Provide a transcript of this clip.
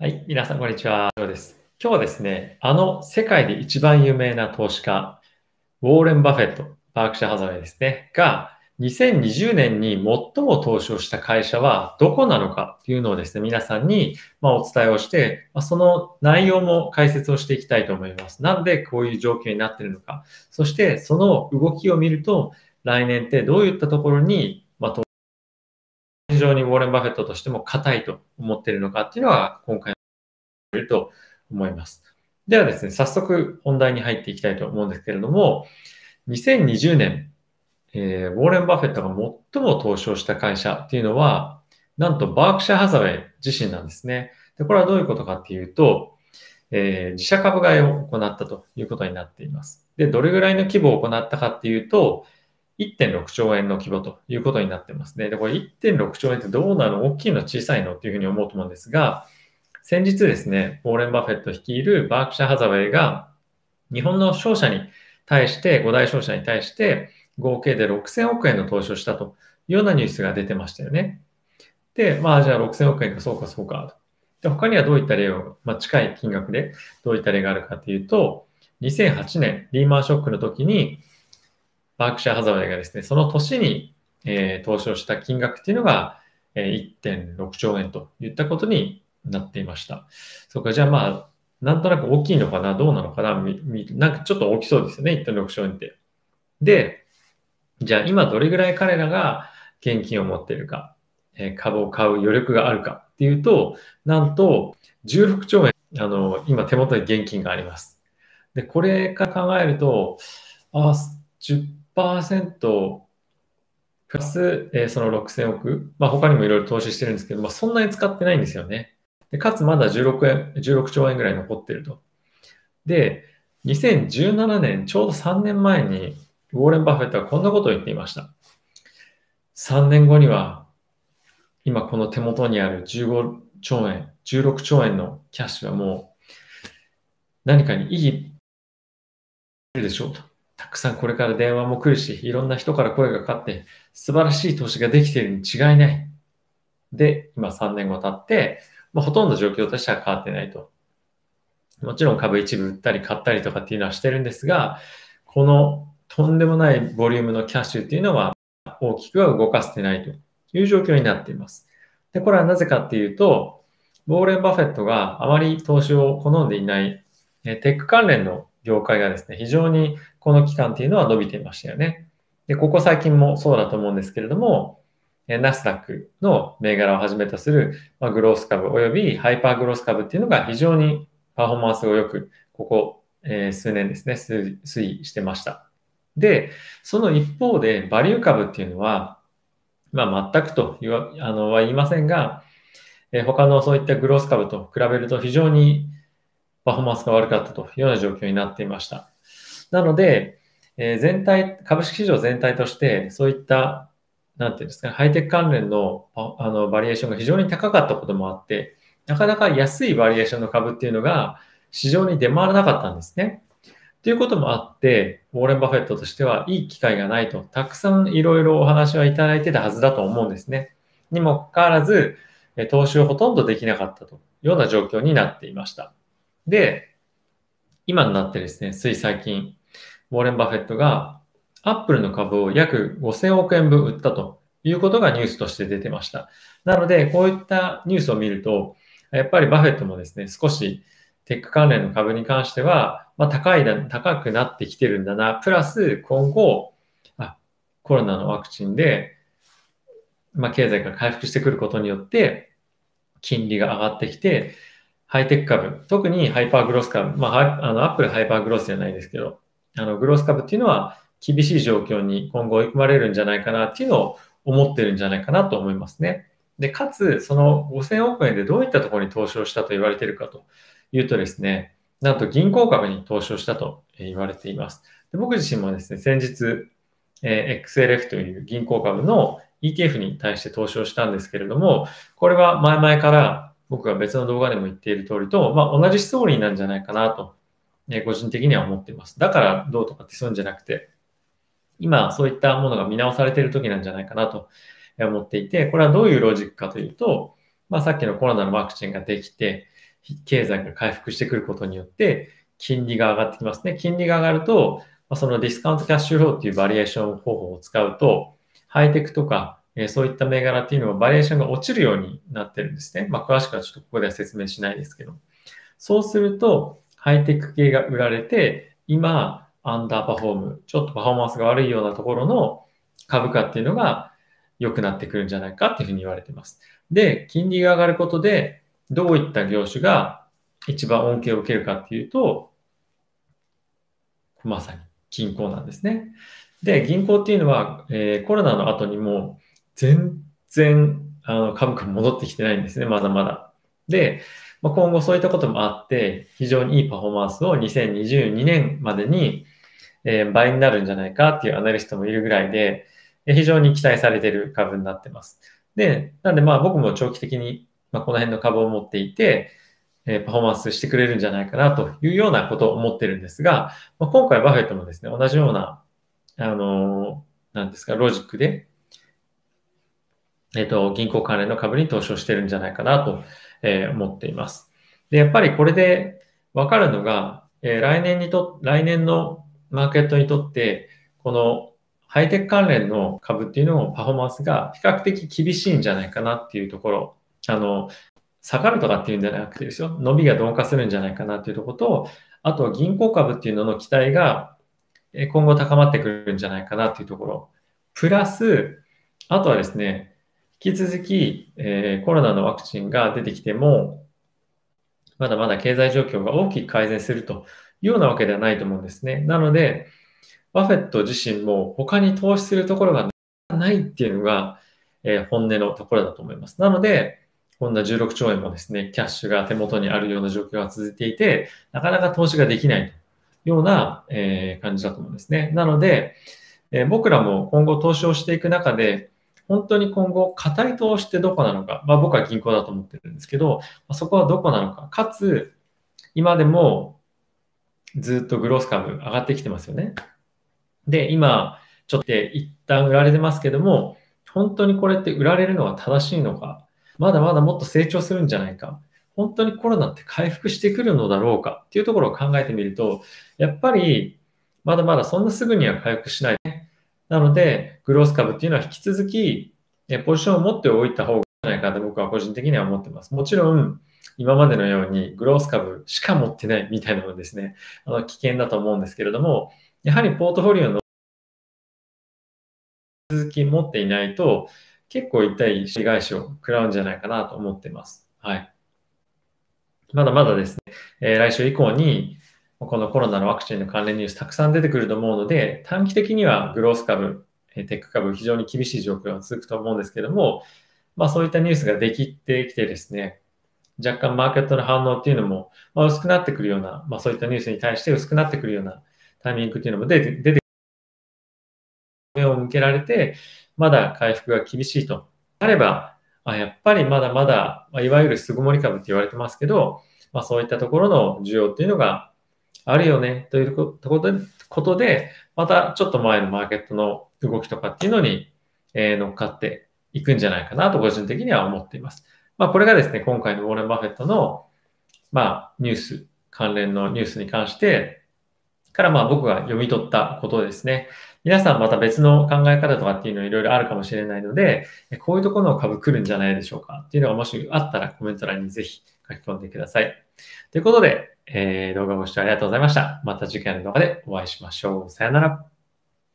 はい、皆さん、こんにちは。今日です。今日はですね、あの世界で一番有名な投資家、ウォーレン・バフェット、バークシャ・ハザウェイですね、が、2020年に最も投資をした会社はどこなのかっていうのをですね、皆さんにまお伝えをして、まその内容も解説をしていきたいと思います。なんでこういう状況になっているのか。そしてその動きを見ると、来年ってどういったところに、非常にウォーレン・バフェットとしても硬いと思っているのかっていうのは今回のと思います。ではですね、早速本題に入っていきたいと思うんですけれども、2020年えー、ウォーレン・バフェットが最も投資をした会社っていうのは、なんとバークシャー・ハザウェイ自身なんですね。で、これはどういうことかっていうと、えー、自社株買いを行ったということになっています。で、どれぐらいの規模を行ったかっていうと、1.6兆円の規模ということになってますね。で、これ1.6兆円ってどうなの？大きいの小さいのっていうふうに思うと思うんですが、先日ですね、ウォーレン・バフェット率いるバークシャー・ハザウェイが日本の商社に対して、5大商社に対して、合計で6000億円の投資をしたというようなニュースが出てましたよね。で、まあじゃあ6000億円かそうかそうかと。で、他にはどういった例を、まあ、近い金額でどういった例があるかというと、2008年リーマンショックの時に、バークシャーハザウェイがですね、その年に、えー、投資をした金額っていうのが、えー、1.6兆円といったことになっていました。そうか、じゃあまあ、なんとなく大きいのかなどうなのかななんかちょっと大きそうですよね、1.6兆円って。で、じゃあ今どれぐらい彼らが現金を持っているか、え株を買う余力があるかっていうと、なんと16兆円、あの、今手元に現金があります。で、これから考えると、あ、プラス、えその6000億、まあ他にもいろいろ投資してるんですけど、まあそんなに使ってないんですよね。でかつまだ16円、16兆円ぐらい残ってると。で、2017年、ちょうど3年前に、ウォーレン・バフェットはこんなことを言っていました。3年後には、今この手元にある15兆円、16兆円のキャッシュはもう何かに意義るでしょうと。たくさんこれから電話も来るし、いろんな人から声がかかって、素晴らしい投資ができているに違いない。で、今3年後経って、まあ、ほとんど状況としては変わってないと。もちろん株一部売ったり買ったりとかっていうのはしてるんですが、このとんでもないボリュームのキャッシュっていうのは大きくは動かせてないという状況になっています。で、これはなぜかっていうと、ウォーレン・バフェットがあまり投資を好んでいないテック関連の業界がですね、非常にこの期間っていうのは伸びていましたよね。で、ここ最近もそうだと思うんですけれども、ナスダックの銘柄をはじめとする、まグロース株及びハイパーグロース株っていうのが非常にパフォーマンスが良く、ここ、え数年ですね、推移してました。で、その一方で、バリュー株っていうのは、まあ、全くと言わあのは言いませんが、え他のそういったグロース株と比べると非常にパフォーマンスが悪かったというような状況になっていました。なので、え全体、株式市場全体として、そういった、なんていうんですか、ハイテク関連のあのバリエーションが非常に高かったこともあって、なかなか安いバリエーションの株っていうのが市場に出回らなかったんですね。ということもあって、ウォーレン・バフェットとしてはいい機会がないと、たくさんいろいろお話はいただいてたはずだと思うんですね。にもかかわらず、投資をほとんどできなかったというような状況になっていました。で、今になってですね、つい最近、ウォーレン・バフェットがアップルの株を約5000億円分売ったということがニュースとして出てました。なので、こういったニュースを見ると、やっぱりバフェットもですね、少しテック関連の株に関しては、まあ、高いだ、高くなってきてるんだな。プラス、今後、あ、コロナのワクチンで、まあ、経済が回復してくることによって、金利が上がってきて、ハイテク株、特にハイパーグロス株、まあ、あの、アップルハイパーグロスじゃないですけど、あの、グロス株っていうのは厳しい状況に今後追い込まれるんじゃないかなっていうのを思ってるんじゃないかなと思いますね。で、かつ、その5000億円でどういったところに投資をしたと言われているかと言うとですね、なんと銀行株に投資をしたと言われています。で僕自身もですね、先日、え XLF という銀行株の ETF に対して投資をしたんですけれども、これは前々から僕が別の動画でも言っている通りと、まあ、同じストーリーなんじゃないかなと、え個人的には思っています。だからどうとかってそういうんじゃなくて、今そういったものが見直されている時なんじゃないかなと思っていて、これはどういうロジックかというと、まあ、さっきのコロナのワクチンができて、経済が回復してくることによって、金利が上がってきますね。金利が上がると、そのディスカウントキャッシュフローっていうバリュエーション方法を使うと、ハイテクとか、えそういった銘柄っていうのはバリュエーションが落ちるようになってるんですね。まあ、詳しくはちょっとここでは説明しないですけど。そうすると、ハイテク系が売られて、今、アンダーパフォーム、ちょっとパフォーマンスが悪いようなところの株価っていうのが良くなってくるんじゃないかっていうふうに言われてます。で、金利が上がることで、どういった業種が一番恩恵を受けるかっていうと、まさに銀行なんですね。で、銀行っていうのは、えー、コロナの後にも全然あの株価戻ってきてないんですね、まだまだ。で、まあ、今後そういったこともあって、非常にいいパフォーマンスを2022年までに、えー、倍になるんじゃないかっていうアナリストもいるぐらいで、非常に期待されてる株になってます。で、なんでまあ僕も長期的に、まあ、この辺の株を持っていて、えパフォーマンスしてくれるんじゃないかなというようなことを思ってるんですが、まあ、今回バフェットもですね、同じような、あのー、なんですか、ロジックで、えっ、と、銀行関連の株に投資をしてるんじゃないかなと、え、思っています。で、やっぱりこれでわかるのが、え来年にと、来年のマーケットにとって、このハイテク関連の株っていうのをパフォーマンスが比較的厳しいんじゃないかなっていうところ、あの、下がるとかっていうんじゃなくてですよ、伸びが鈍化するんじゃないかなっていうところと、あと銀行株っていうのの期待が今後高まってくるんじゃないかなっていうところ、プラス、あとはですね、引き続き、えー、コロナのワクチンが出てきても、まだまだ経済状況が大きく改善するというようなわけではないと思うんですね。なので、バフェット自身も他に投資するところがないっていうのが、えー、本音のところだと思います。なので、こんな16兆円もですね、キャッシュが手元にあるような状況が続いていて、なかなか投資ができないというような、えー、感じだと思うんですね。なので、えー、僕らも今後投資をしていく中で、本当に今後、硬い投資ってどこなのか、まあ僕は銀行だと思ってるんですけど、そこはどこなのか、かつ、今でもずっとグロース株上がってきてますよね。で、今、ちょっと一旦売られてますけども、本当にこれって売られるのは正しいのか、まだまだもっと成長するんじゃないか、本当にコロナって回復してくるのだろうかっていうところを考えてみると、やっぱりまだまだそんなすぐには回復しない。なので、グロース株っていうのは引き続きポジションを持っておいた方がいいんじゃないかと僕は個人的には思ってます。もちろん、今までのようにグロース株しか持ってないみたいなのですね、あの危険だと思うんですけれども、やはりポートフォリオの続き持っていないと、結構痛い被害者を食らうんじゃないかなと思ってます。はい。まだまだですね、えー、来週以降に、このコロナのワクチンの関連ニュースたくさん出てくると思うので、短期的にはグロース株、テック株、非常に厳しい状況が続くと思うんですけども、まあそういったニュースができてきてですね、若干マーケットの反応っていうのも、まあ、薄くなってくるような、まあそういったニュースに対して薄くなってくるようなタイミングっていうのも出て、出て目を向けられて、まだ回復が厳しいと。あれば、あやっぱりまだまだ、まあ、いわゆる巣ごもり株って言われてますけど、まあ、そういったところの需要っていうのがあるよねということで、またちょっと前のマーケットの動きとかっていうのに、え、乗っかっていくんじゃないかなと個人的には思っています。まあ、これがですね、今回のウォーレン・バフェットの、まあ、ニュース、関連のニュースに関して、からまあ僕が読み取ったことですね。皆さんまた別の考え方とかっていうのいろいろあるかもしれないので、こういうところの株来るんじゃないでしょうかっていうのがもしあったらコメント欄にぜひ書き込んでください。ということで、えー、動画ご視聴ありがとうございました。また次回の動画でお会いしましょう。さよなら。